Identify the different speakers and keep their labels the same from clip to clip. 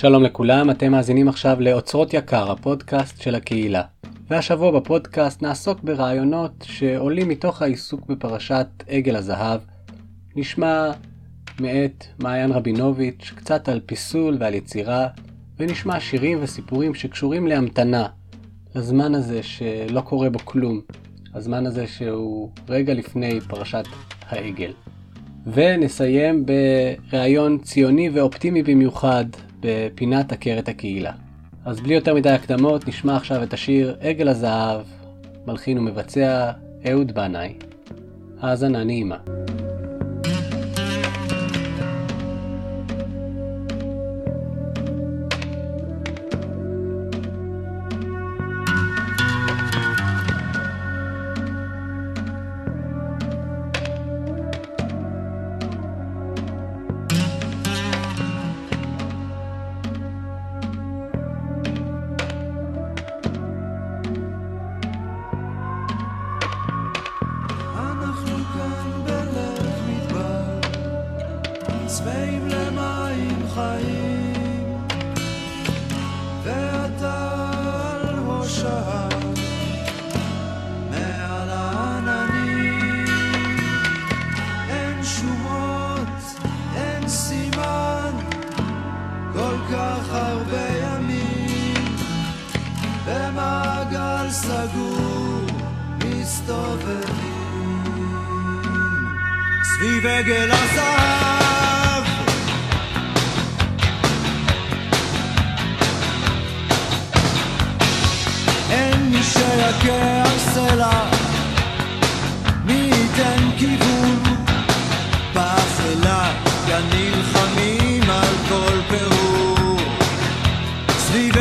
Speaker 1: שלום לכולם, אתם מאזינים עכשיו לאוצרות יקר, הפודקאסט של הקהילה. והשבוע בפודקאסט נעסוק ברעיונות שעולים מתוך העיסוק בפרשת עגל הזהב. נשמע מאת מעיין רבינוביץ' קצת על פיסול ועל יצירה, ונשמע שירים וסיפורים שקשורים להמתנה, לזמן הזה שלא קורה בו כלום, הזמן הזה שהוא רגע לפני פרשת העגל. ונסיים בריאיון ציוני ואופטימי במיוחד בפינת עקרת הקהילה. אז בלי יותר מדי הקדמות, נשמע עכשיו את השיר עגל הזהב, מלחין ומבצע אהוד בנאי. האזנה נעימה.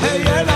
Speaker 2: hey, yeah.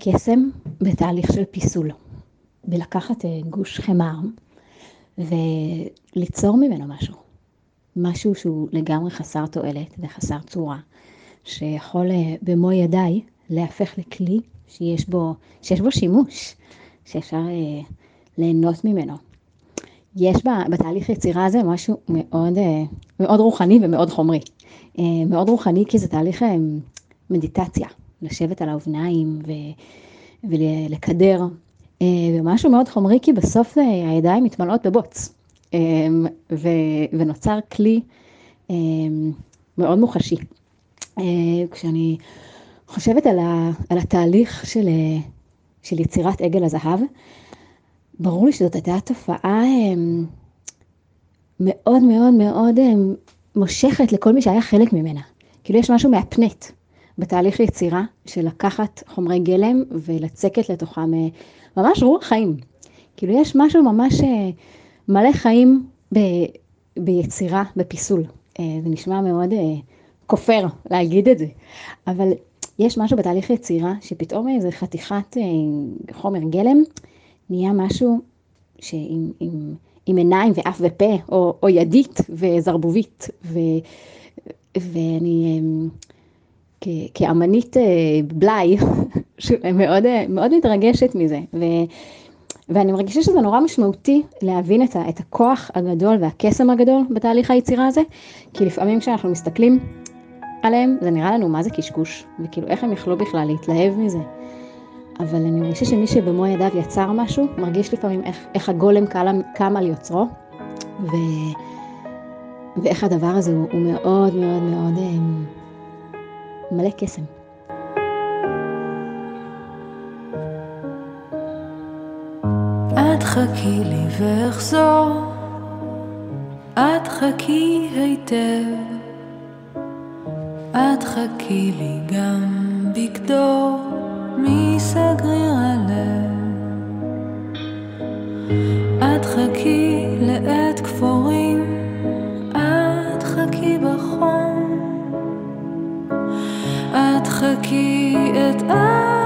Speaker 2: קסם בתהליך של פיסול. בלקחת אה, גוש חמר וליצור ממנו משהו. משהו שהוא לגמרי חסר תועלת וחסר צורה, שיכול אה, במו ידיי להפך לכלי שיש בו, שיש בו שימוש, שאפשר אה, ליהנות ממנו. יש בתהליך יצירה הזה משהו מאוד, אה, מאוד רוחני ומאוד חומרי. אה, מאוד רוחני כי זה תהליך אה, מדיטציה, לשבת על האובניים ו, ולקדר, ומשהו מאוד חומרי כי בסוף הידיים מתמלאות בבוץ, ו, ונוצר כלי מאוד מוחשי. כשאני חושבת על, ה, על התהליך של, של יצירת עגל הזהב, ברור לי שזאת הייתה תופעה מאוד מאוד מאוד מושכת לכל מי שהיה חלק ממנה. כאילו יש משהו מהפנט בתהליך יצירה של לקחת חומרי גלם ולצקת לתוכם אה, ממש רוח חיים. כאילו יש משהו ממש אה, מלא חיים ב, ביצירה, בפיסול. אה, זה נשמע מאוד כופר להגיד את זה, אבל יש משהו בתהליך יצירה שפתאום איזה חתיכת חומר גלם נהיה משהו שעם עם, עם עיניים ואף ופה, או, או ידית וזרבובית, ו, ואני כאמנית אה, בלאי, מאוד, מאוד מתרגשת מזה. ו, ואני מרגישה שזה נורא משמעותי להבין את, ה, את הכוח הגדול והקסם הגדול בתהליך היצירה הזה, כי לפעמים כשאנחנו מסתכלים עליהם, זה נראה לנו מה זה קשקוש, וכאילו איך הם יכלו בכלל להתלהב מזה. אבל אני מרגישה שמי שבמו ידיו יצר משהו, מרגיש לפעמים איך, איך הגולם קם על יוצרו, ו, ואיך הדבר הזה הוא, הוא מאוד מאוד מאוד אה, מלא קסם.
Speaker 3: את חכי לי ואחזור, את חכי היטב, את חכי לי גם בגדור. מסגריר הלב. את חכי לעת כפורים, את חכי בחום. את חכי את אחרים,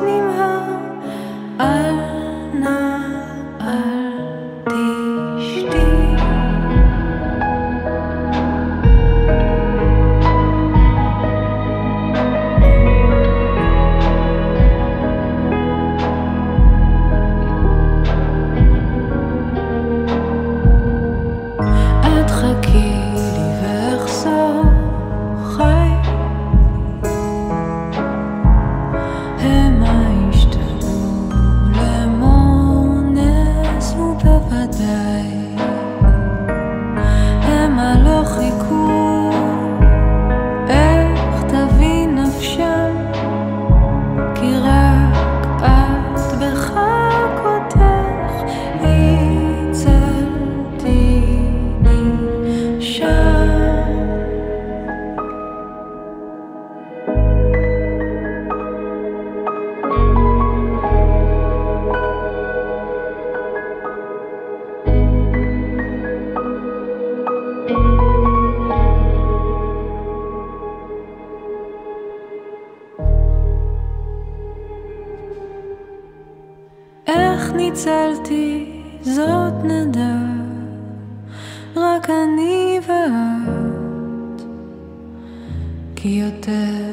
Speaker 3: nicht mehr. ניצלתי זאת נדע, רק אני ואת. כי יותר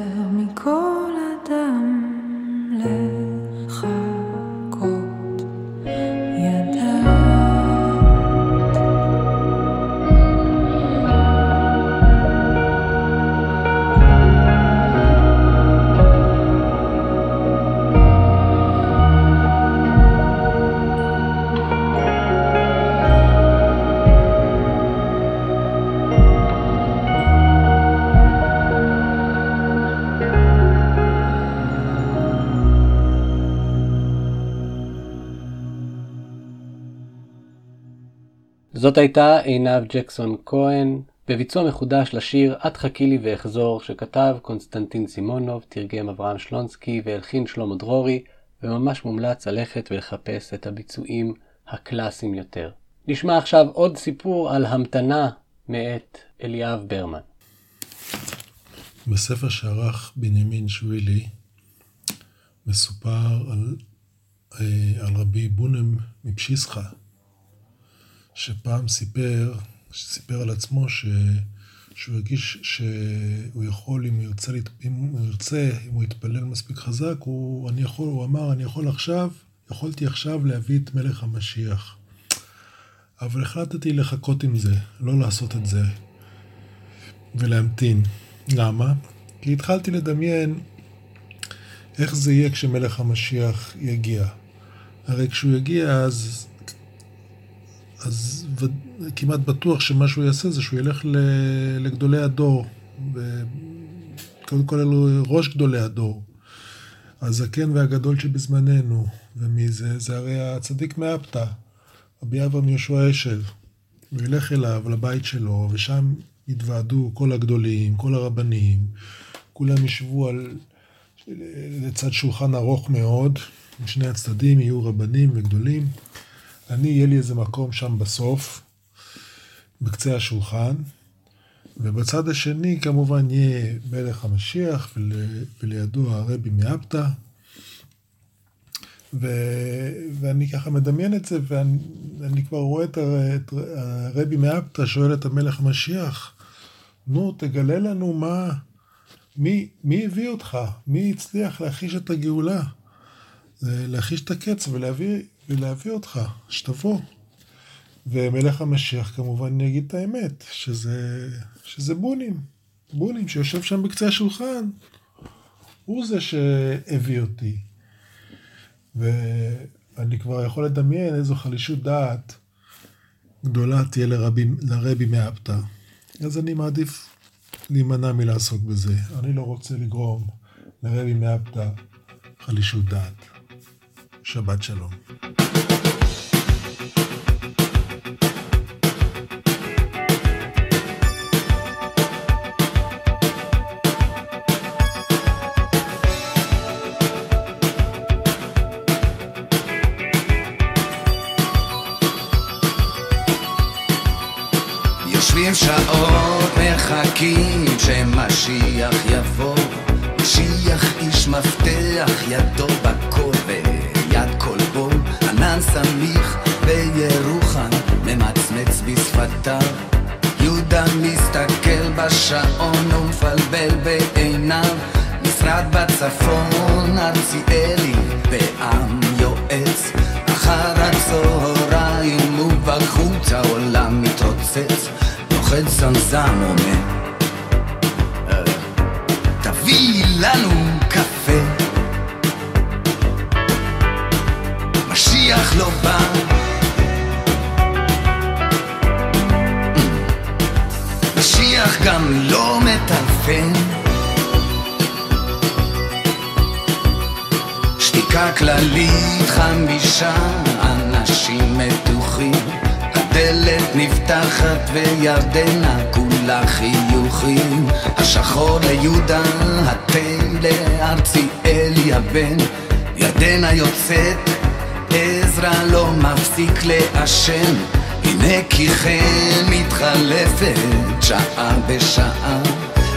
Speaker 4: זאת הייתה עינב ג'קסון כהן, בביצוע מחודש לשיר "את חכי לי ואחזור" שכתב קונסטנטין סימונוב, תרגם אברהם שלונסקי והלחין שלמה דרורי, וממש מומלץ ללכת ולחפש את הביצועים הקלאסיים יותר. נשמע עכשיו עוד סיפור על המתנה מאת אליאב ברמן.
Speaker 5: בספר שערך בנימין שווילי מסופר על, אה, על רבי בונם מפשיסחה, שפעם סיפר, סיפר על עצמו ש, שהוא הרגיש שהוא יכול, אם הוא ירצה, אם הוא ירצה, אם הוא יתפלל מספיק חזק, הוא, אני יכול, הוא אמר, אני יכול עכשיו, יכולתי עכשיו להביא את מלך המשיח. אבל החלטתי לחכות עם זה, לא לעשות את זה, ולהמתין. למה? כי התחלתי לדמיין איך זה יהיה כשמלך המשיח יגיע. הרי כשהוא יגיע אז, אז ו... כמעט בטוח שמה שהוא יעשה זה שהוא ילך ל... לגדולי הדור. ו... קודם כל אלו ראש גדולי הדור. הזקן והגדול שבזמננו. ומי זה? זה הרי הצדיק מאפתא, רבי אברהם יהושע אשל. הוא ילך אליו, לבית שלו, ושם יתוועדו כל הגדולים, כל הרבנים, כולם ישבו על, לצד שולחן ארוך מאוד, משני הצדדים יהיו רבנים וגדולים. אני, יהיה לי איזה מקום שם בסוף, בקצה השולחן, ובצד השני כמובן יהיה מלך המשיח, ול, ולידו הרבי מאפתא. ו, ואני ככה מדמיין את זה, ואני כבר רואה את, הר, את הרבי מאפתא שואל את המלך המשיח, נו, תגלה לנו מה, מי, מי הביא אותך? מי הצליח להחיש את הגאולה? להחיש את הקץ ולהביא, ולהביא אותך, שתבוא. ומלך המשיח כמובן יגיד את האמת, שזה, שזה בונים. בונים שיושב שם בקצה השולחן, הוא זה שהביא אותי. ואני כבר יכול לדמיין איזו חלישות דעת גדולה תהיה לרבי, לרבי מאפתא. אז אני מעדיף להימנע מלעסוק בזה. אני לא רוצה לגרום לרבי מאפתא חלישות דעת. שבת שלום.
Speaker 6: מחכים שמשיח יבוא. משיח איש מפתח, ידו בכל ויד כלבו. ענן סמיך בירוחם, ממצמץ בשפתיו. יהודה מסתכל בשעון ומפלבל בעיניו. משרד בצפון, ארציאלי ועם יועץ. אחר הצהריים ובחוץ העולם מתרוצץ. נוחת זמזם אומר. "אה, תביא לנו קפה. משיח לא בא. משיח גם לא מטלפן שתיקה כללית חמישה אנשים מתוחים הדלת נפתחת וירדנה כולה חיוכים. השחור ליהודה, התה לארציאלי הבן ירדנה יוצאת, עזרא לא מפסיק לעשן. הנה כי כן מתחלפת שעה בשעה.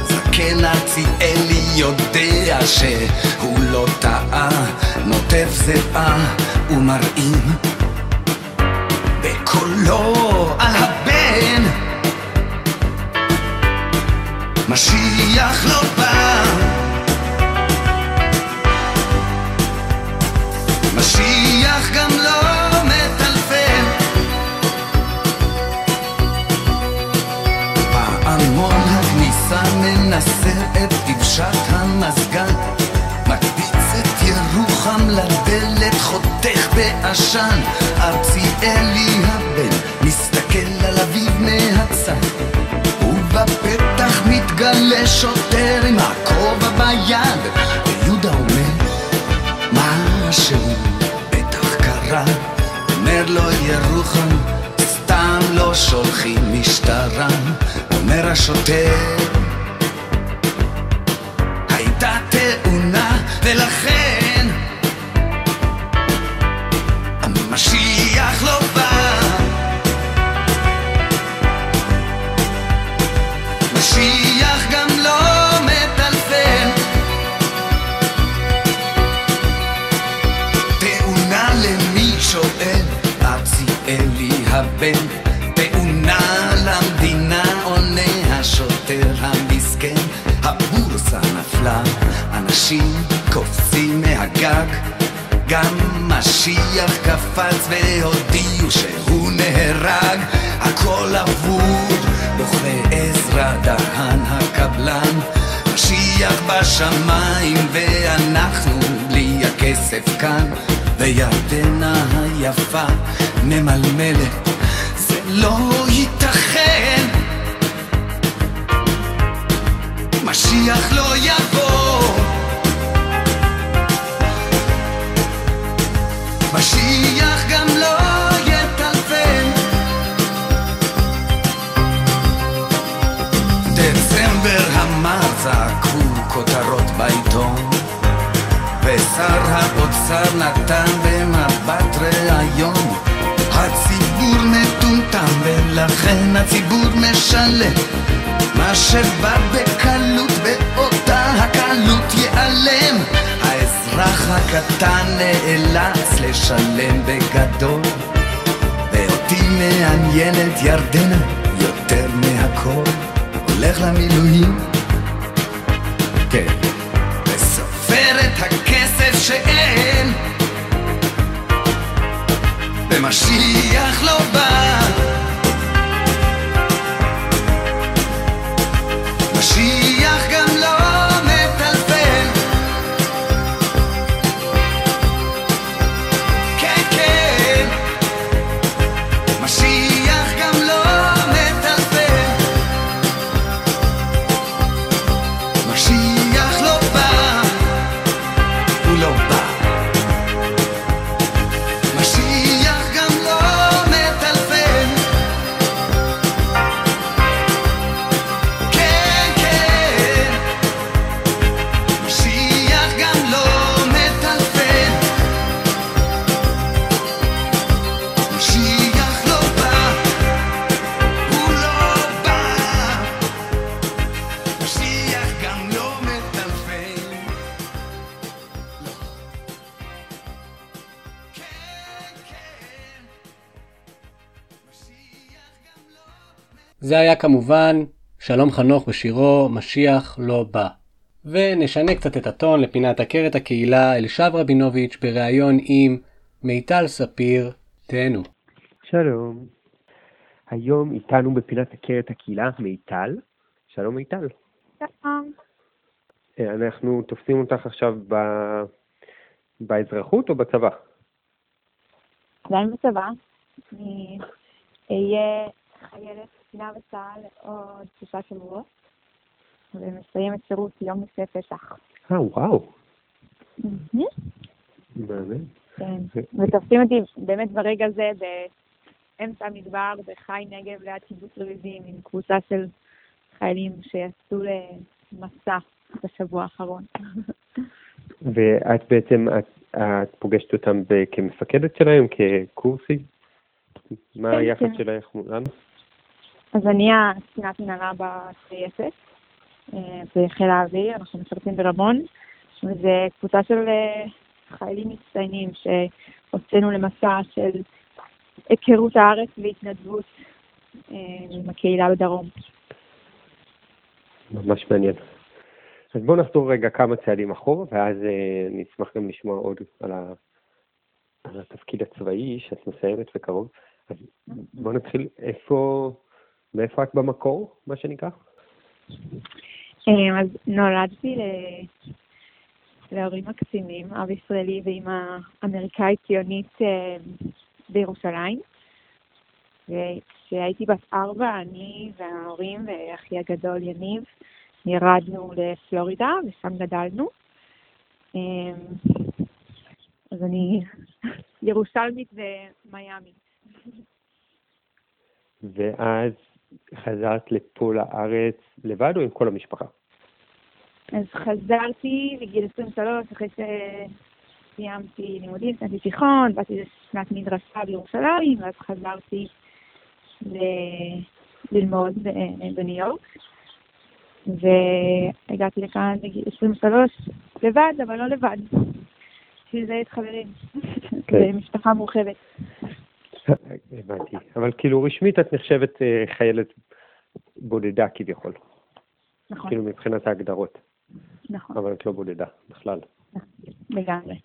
Speaker 6: זקן ארציאלי יודע שהוא לא טעה. נוטף זיעה ומרעים בקולו על הבן. משיח לא בא. משיח בעשן ארציאלי הבן מסתכל על אביו מהצד. ובפתח מתגלה שוטר עם הכובע ביד ויהודה אומר משהו בטח קרה? אומר לו ירוחם סתם לא שולחים משטרה. אומר השוטר הייתה תאונה ולכן הבן תאונה למדינה עונה השוטר המסכן. הבורסה נפלה אנשים קופצים מהגג. גם משיח קפץ והודיעו שהוא נהרג. הכל אבוד בוכה עזרא דהן הקבלן. משיח בשמיים ואנחנו בלי הכסף כאן וירדנה היפה ממלמלת זה לא ייתכן. משיח לא יבוא. משיח גם לא יטלפן. דצמבר המר זעקו כותרות בעיתון ושר האוצר נתן במבט ראיון. הציבור מטומטם ולכן הציבור משלם. מה שבא בקלות באותה הקלות ייעלם. האזרח הקטן נאלץ לשלם בגדול. ואותי מעניינת ירדנה יותר מהכל. הולך למילואים? כן שאין. ומשיח לא בא. משיח
Speaker 4: זה היה כמובן שלום חנוך בשירו "משיח לא בא". ונשנה קצת את הטון לפינת עקרת הקהילה אלישב רבינוביץ' בריאיון עם מיטל ספיר, תהנו.
Speaker 7: שלום. היום איתנו בפינת עקרת הקהילה מיטל. שלום מיטל.
Speaker 8: שלום.
Speaker 7: אה, אנחנו תופסים אותך עכשיו ב... באזרחות או בצבא?
Speaker 8: עדיין בצבא. אני אהיה חיילת קצינה בצה"ל עוד שלושה שבועות, ומסיימת שירות יום לפני פסח.
Speaker 7: אה, וואו. מעניין.
Speaker 8: כן. ותופסים אותי באמת ברגע זה באמצע המדבר, בחי נגב ליד קיבוץ רביבים, עם קבוצה של חיילים שיצאו למסע בשבוע האחרון.
Speaker 7: ואת בעצם, את, את פוגשת אותם. כמפקדת שלהם, כקורסי? מה
Speaker 8: כן,
Speaker 7: היחס
Speaker 8: כן.
Speaker 7: מולם?
Speaker 8: אז אני הקצינת מנהלה בטייסת אה, בחיל האוויר, אנחנו משרתים ברמון, וזו קבוצה של אה, חיילים מצטיינים שהוצאנו למסע של היכרות הארץ והתנדבות אה, עם הקהילה בדרום.
Speaker 7: ממש מעניין. אז בואו נחזור רגע כמה צעדים אחורה, ואז אה, נשמח גם לשמוע עוד על, ה, על התפקיד הצבאי שאת מסיימת בקרוב. אז בואו נתחיל, איפה, מאיפה את במקור, מה שנקרא?
Speaker 8: אה, אז נולדתי ל... להורים מקסימים, אב ישראלי ואימא אמריקאית ציונית אה, בירושלים. וכשהייתי בת ארבע, אני וההורים ואחי הגדול יניב ירדנו לפלורידה ושם גדלנו. אה, אז אני ירושלמית ומיאמי.
Speaker 7: ואז חזרת לפה לארץ לבד או עם כל המשפחה?
Speaker 8: אז חזרתי בגיל 23, אחרי שסיימתי לימודים, סיימתי תיכון, באתי לשנת מדרשה בירושלים, ואז חזרתי ל- ללמוד ב- בניו יורק. והגעתי לכאן בגיל 23 לבד, אבל לא לבד. בשביל זה יש חברים.
Speaker 7: כן.
Speaker 8: משפחה מורחבת.
Speaker 7: הבנתי. אבל כאילו רשמית את נחשבת אה, חיילת בודדה כביכול,
Speaker 8: נכון,
Speaker 7: כאילו מבחינת ההגדרות,
Speaker 8: נכון,
Speaker 7: אבל את לא בודדה בכלל.
Speaker 8: לגמרי.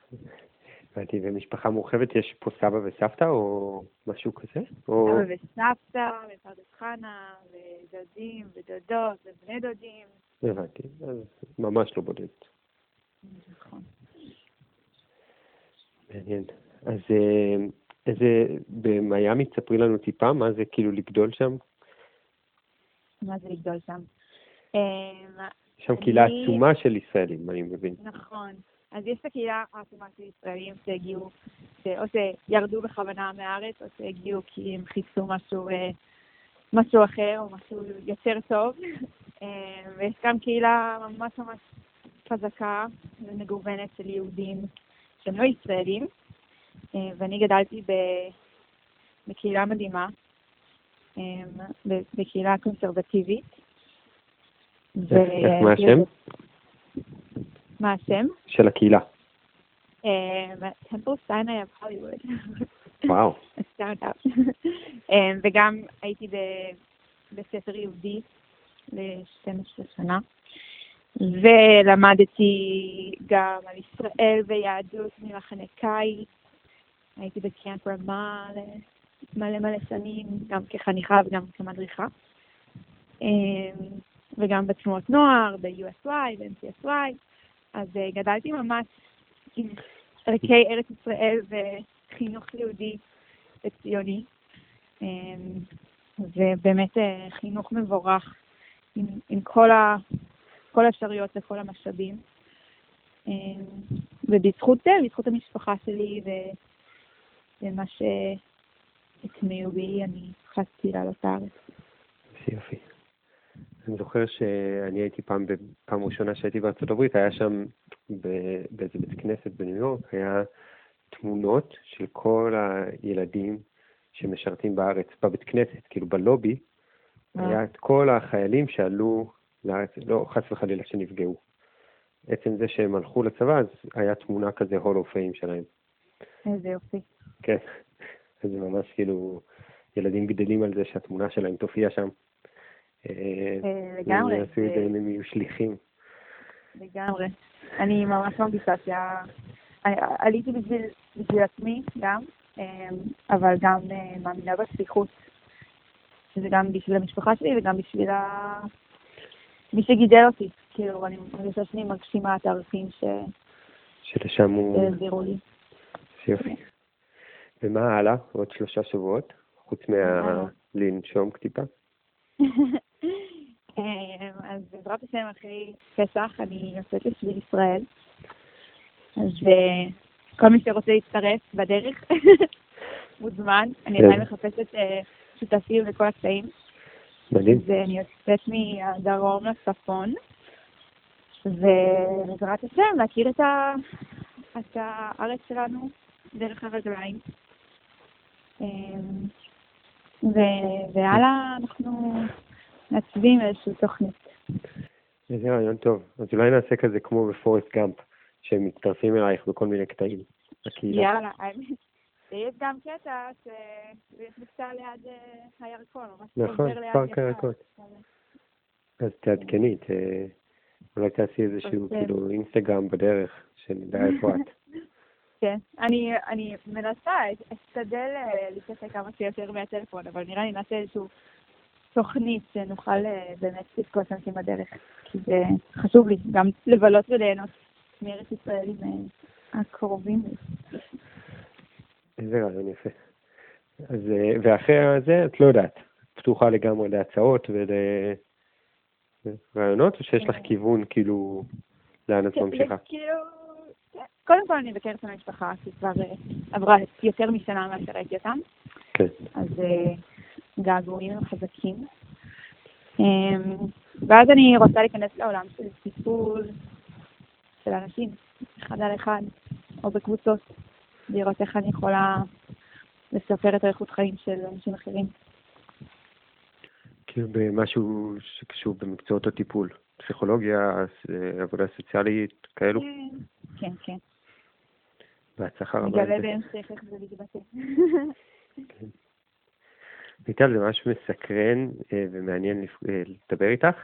Speaker 7: הבנתי, ומשפחה מורחבת, יש פה סבא וסבתא או משהו כזה? או...
Speaker 8: סבא וסבתא, ופרדס חנה, ודודים, ודודות, ובני דודים.
Speaker 7: הבנתי, אז ממש לא בודדת.
Speaker 8: נכון.
Speaker 7: מעניין. אז אה, איזה, במיאמי, תספרי לנו טיפה, מה זה כאילו לגדול שם?
Speaker 8: מה זה לגדול שם? אמ,
Speaker 7: יש שם קהילה עצומה של ישראלים, אני מבין.
Speaker 8: נכון. אז יש את הקהילה העצומה של ישראלים שהגיעו, או שירדו בכוונה מהארץ, או שהגיעו כי הם חיפשו משהו, אה, משהו אחר, או משהו יותר טוב. אה, ויש גם קהילה ממש ממש חזקה ומגוונת של יהודים שהם לא ישראלים. אה, ואני גדלתי בקהילה מדהימה, אה, בקהילה קונסרבטיבית.
Speaker 7: מה השם?
Speaker 8: מה השם?
Speaker 7: של הקהילה.
Speaker 8: טמפל סיני of Hollywood.
Speaker 7: וואו.
Speaker 8: וגם הייתי בספר יהודי ל-12 שנה, ולמדתי גם על ישראל ויהדות ממחנה קיץ. הייתי בקמפ רמה מלא מלא שנים, גם כחניכה וגם כמדריכה. אמ, וגם בתנועות נוער, ב-USY, ב-MCSY. אז אה, גדלתי ממש עם ערכי ארץ ישראל וחינוך יהודי וציוני. אמ, ובאמת אה, חינוך מבורך עם, עם כל, ה, כל האפשרויות וכל המשאבים. אמ, ובזכות זה, בזכות המשפחה שלי ו- ומה שהטמיעו בי, אני חסתי לעלות לארץ.
Speaker 7: איזה יופי. אני זוכר שאני הייתי פעם, פעם ראשונה שהייתי בארצות הברית, היה שם באיזה בית כנסת בניו יורק, היה תמונות של כל הילדים שמשרתים בארץ, בבית כנסת, כאילו בלובי,
Speaker 8: אה.
Speaker 7: היה את כל החיילים שעלו לארץ, לא חס וחלילה שנפגעו. עצם זה שהם הלכו לצבא, אז היה תמונה כזה הול אוף פיים שלהם.
Speaker 8: איזה יופי.
Speaker 7: כן, זה ממש כאילו, ילדים גדלים על זה שהתמונה שלהם תופיע שם. אה,
Speaker 8: אה, לגמרי.
Speaker 7: הם יעשו את זה אם הם יהיו שליחים.
Speaker 8: לגמרי. אני ממש מרגישה שה... עליתי בשביל, עצמי גם, אבל גם אה, מאמינה בשליחות. שזה גם בשביל המשפחה שלי וגם בשביל ה... מי שגידל אותי. כאילו, אני מרגישה שאני מגשימה את הערכים ש-
Speaker 7: שלשם הוא...
Speaker 8: שהעבירו לי.
Speaker 7: יופי. ומה הלאה? עוד שלושה שבועות? חוץ מהלנשום טיפה?
Speaker 8: אמ, אז בעזרת השם אחרי פסח אני יוצאת לשביל ישראל. אז אה, כל מי שרוצה להצטרף בדרך מוזמן. אני
Speaker 7: כן.
Speaker 8: עדיין מחפשת אה, שותפים לכל הקטעים.
Speaker 7: מדהים.
Speaker 8: אז אה, אני יוצאת מהדרום לצפון, ובעזרת השם להכיר. את הארץ שלנו דרך הרגליים. אמ. והלאה אנחנו מעצבים איזושהי תוכנית.
Speaker 7: איזה רעיון טוב. אז אולי נעשה כזה כמו בפורסט גאמפ, שהם מצטרפים אלייך בכל מיני קטעים.
Speaker 8: יאללה, האמת. ויש גם קטע שיש מבצע ליד אה, הירקון,
Speaker 7: נכון, פארק
Speaker 8: ירקון.
Speaker 7: הירקון. אז תעדכני, ת- אולי תעשי איזשהו
Speaker 8: כן.
Speaker 7: כאילו אינסטגרם בדרך, שנדע איפה את.
Speaker 8: כן, אני, אני מנסה, אשתדל אה, להתעסק כמה שיותר מהטלפון, אבל נראה לי נעשה איזושהי תוכנית שנוכל אה, באמת לפגוש אנשים בדרך, כי זה חשוב לי, גם לבלות וליהנות מארץ ישראל עם אה, הקרובים לי.
Speaker 7: איזה רעיון יפה. אז, ואחרי זה, את לא יודעת, פתוחה לגמרי להצעות ולרעיונות, או שיש לך כיוון כאילו לאן את ממשיכה?
Speaker 8: כאילו, קודם כל אני בקרב של המשפחה, כי כבר אה, עברה יותר משנה מאז שראיתי אותם.
Speaker 7: כן.
Speaker 8: אז אה, געגועים חזקים. אמ, ואז אני רוצה להיכנס לעולם של טיפול של אנשים, אחד על אחד, או בקבוצות, לראות איך אני יכולה לשפר את האיכות חיים של אנשים אחרים.
Speaker 7: כאילו במשהו שקשור במקצועות הטיפול, פסיכולוגיה, אה, עבודה סוציאלית, כאלו,
Speaker 8: כן, כן.
Speaker 7: בהצלחה רבה.
Speaker 8: נגלה. בהמשך איך זה מתבטא.
Speaker 7: מיטל, זה ממש מסקרן אה, ומעניין אה, לדבר איתך.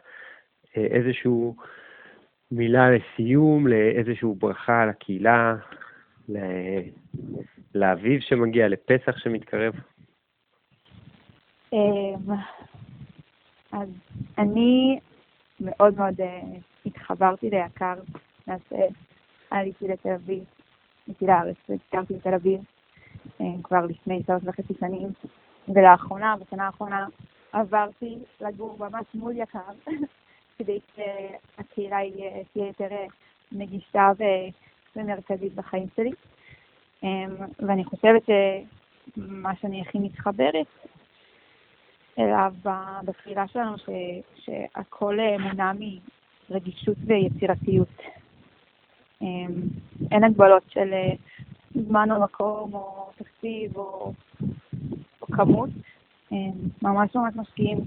Speaker 7: אה, איזשהו מילה לסיום, לאיזשהו ברכה לקהילה, לאביב שמגיע, לפסח שמתקרב.
Speaker 8: אז אני מאוד מאוד התחברתי ליקר מאז שעליתי לתל אביב, עליתי לארץ והזכרתי לתל אביב אה, כבר לפני שלוש וחצי שנים, ולאחרונה, בשנה האחרונה, עברתי לגור ממש מול יקר, כדי שהקהילה תהיה יותר אה, נגישה ומרכזית בחיים שלי. אמ, ואני חושבת שמה שאני הכי מתחברת אליו ב- בקהילה שלנו, ש, שהכל אה, מונע מרגישות ויצירתיות. אמ, אין הגבלות של אה, זמן או מקום או תקציב או, או כמות. אמ, ממש ממש משקיעים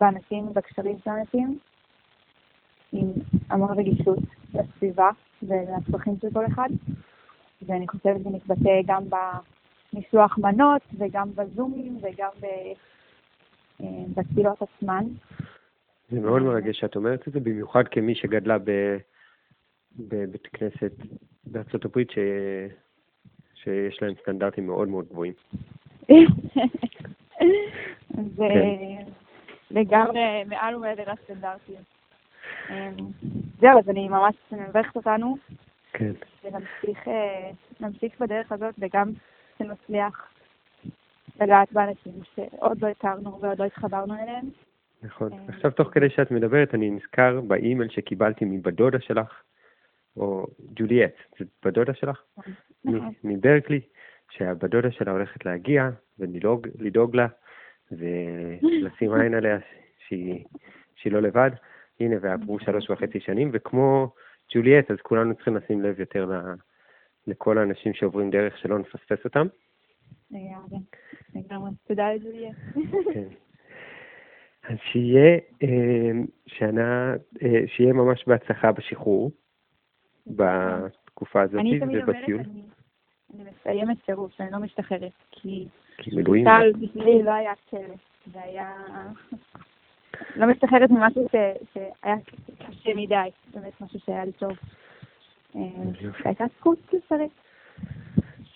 Speaker 8: באנשים, בקשרים של אנשים, עם המון רגישות לסביבה ולצרכים של כל אחד. ואני חושבת שזה מתבטא גם בניסוח מנות וגם בזומים וגם ב... אה, בתפילות עצמן.
Speaker 7: זה מאוד מרגש שאת אומרת את זה, במיוחד כמי שגדלה ב- בבית כנסת בארצות הברית, ש... שיש להם סטנדרטים מאוד מאוד גבוהים.
Speaker 8: זה לגמרי מעל ומעבר לסטנדרטים. אה, זהו, אז אני ממש מברכת אותנו,
Speaker 7: כן.
Speaker 8: ונמשיך אה, בדרך הזאת, וגם שנצליח לגעת באנשים שעוד לא הכרנו ועוד לא התחברנו אליהם.
Speaker 7: נכון.
Speaker 8: אה.
Speaker 7: עכשיו, תוך כדי שאת מדברת, אני נזכר באימייל שקיבלתי מבת דודה שלך, או ג'וליאט, זאת בת דודה שלך? מ-
Speaker 8: נכון.
Speaker 7: מברקלי, שהבת דודה שלה הולכת להגיע ולדאוג לדאוג לה ולשים עין עליה שהיא, שהיא לא לבד. הנה, ועברו שלוש וחצי שנים, וכמו ג'וליאט, אז כולנו צריכים לשים לב יותר ל- לכל האנשים שעוברים דרך, שלא נפספס אותם.
Speaker 8: לגמרי, לגמרי. תודה לג'וליה.
Speaker 7: כן. אז שיהיה אה, שנה, אה, שיהיה ממש בהצלחה בשחרור, בתקופה הזאת
Speaker 8: אני תמיד אומרת,
Speaker 7: ובטיול.
Speaker 8: אני אני מסיימת סירוס, אני לא משתחררת, כי
Speaker 7: כי מילואים,
Speaker 8: צה"ל בשבילי לא היה כלא, זה היה... לא משתחררת ממשהו ש- שהיה קשה מדי, באמת משהו שהיה לי טוב. אה,
Speaker 7: יופי.
Speaker 8: והייתה זכות לשרת.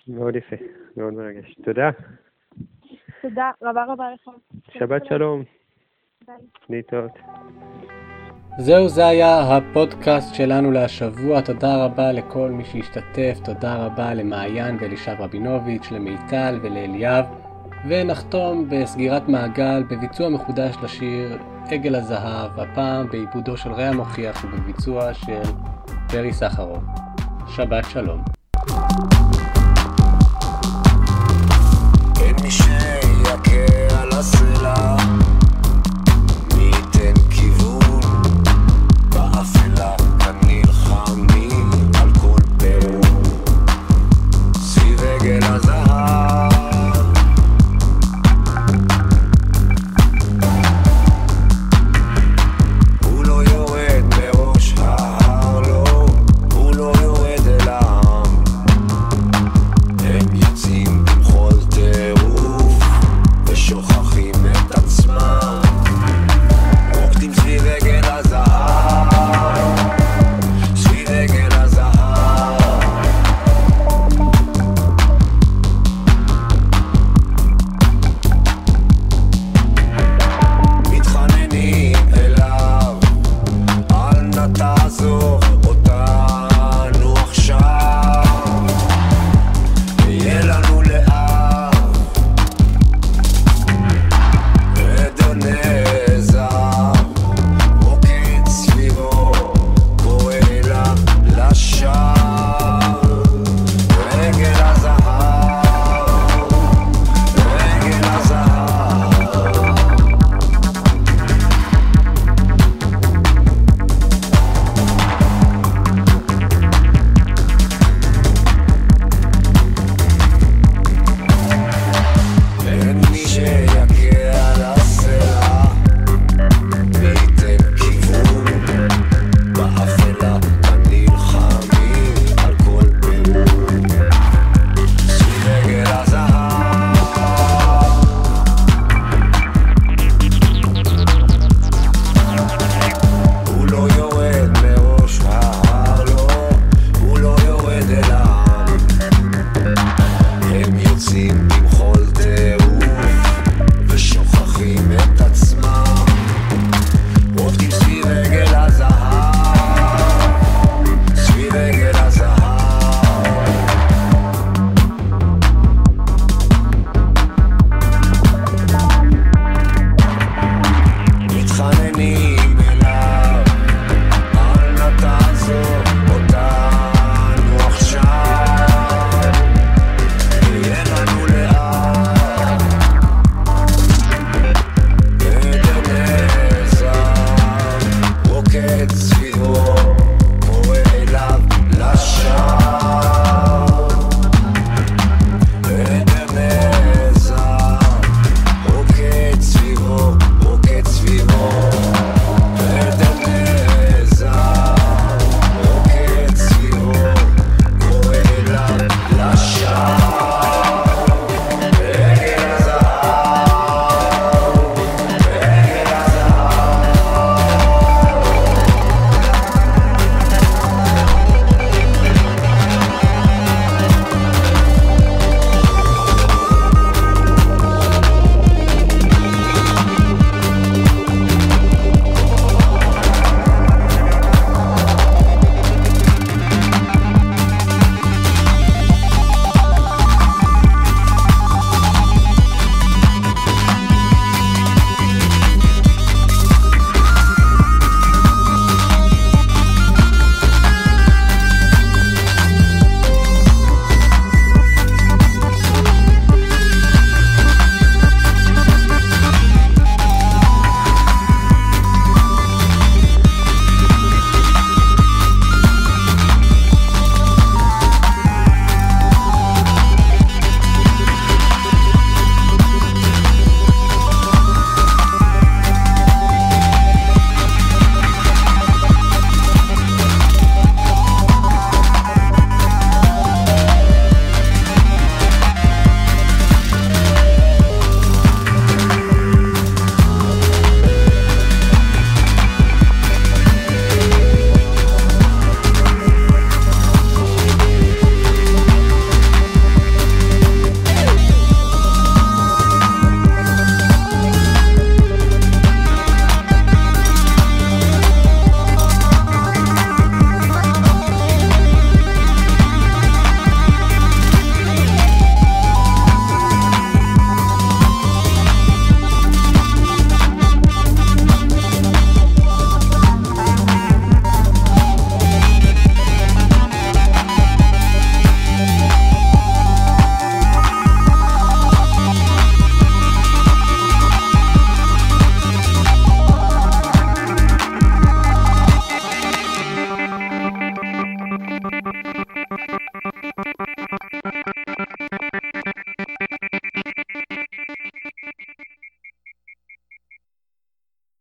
Speaker 7: מאוד יפה, מאוד מרגש. תודה,
Speaker 8: תודה רבה רבה לך.
Speaker 7: שבת שלום,
Speaker 8: ביי.
Speaker 7: להתראות.
Speaker 4: זהו, זה היה הפודקאסט שלנו להשבוע. תודה רבה לכל מי שהשתתף, תודה רבה למעיין ואלישב רבינוביץ', למיטל ולאליאב, ונחתום בסגירת מעגל בביצוע מחודש לשיר עגל הזהב, הפעם בעיבודו של רע מוכיח ובביצוע של פרי סחרוב. שבת שלום. אין מי שיכה על הסלע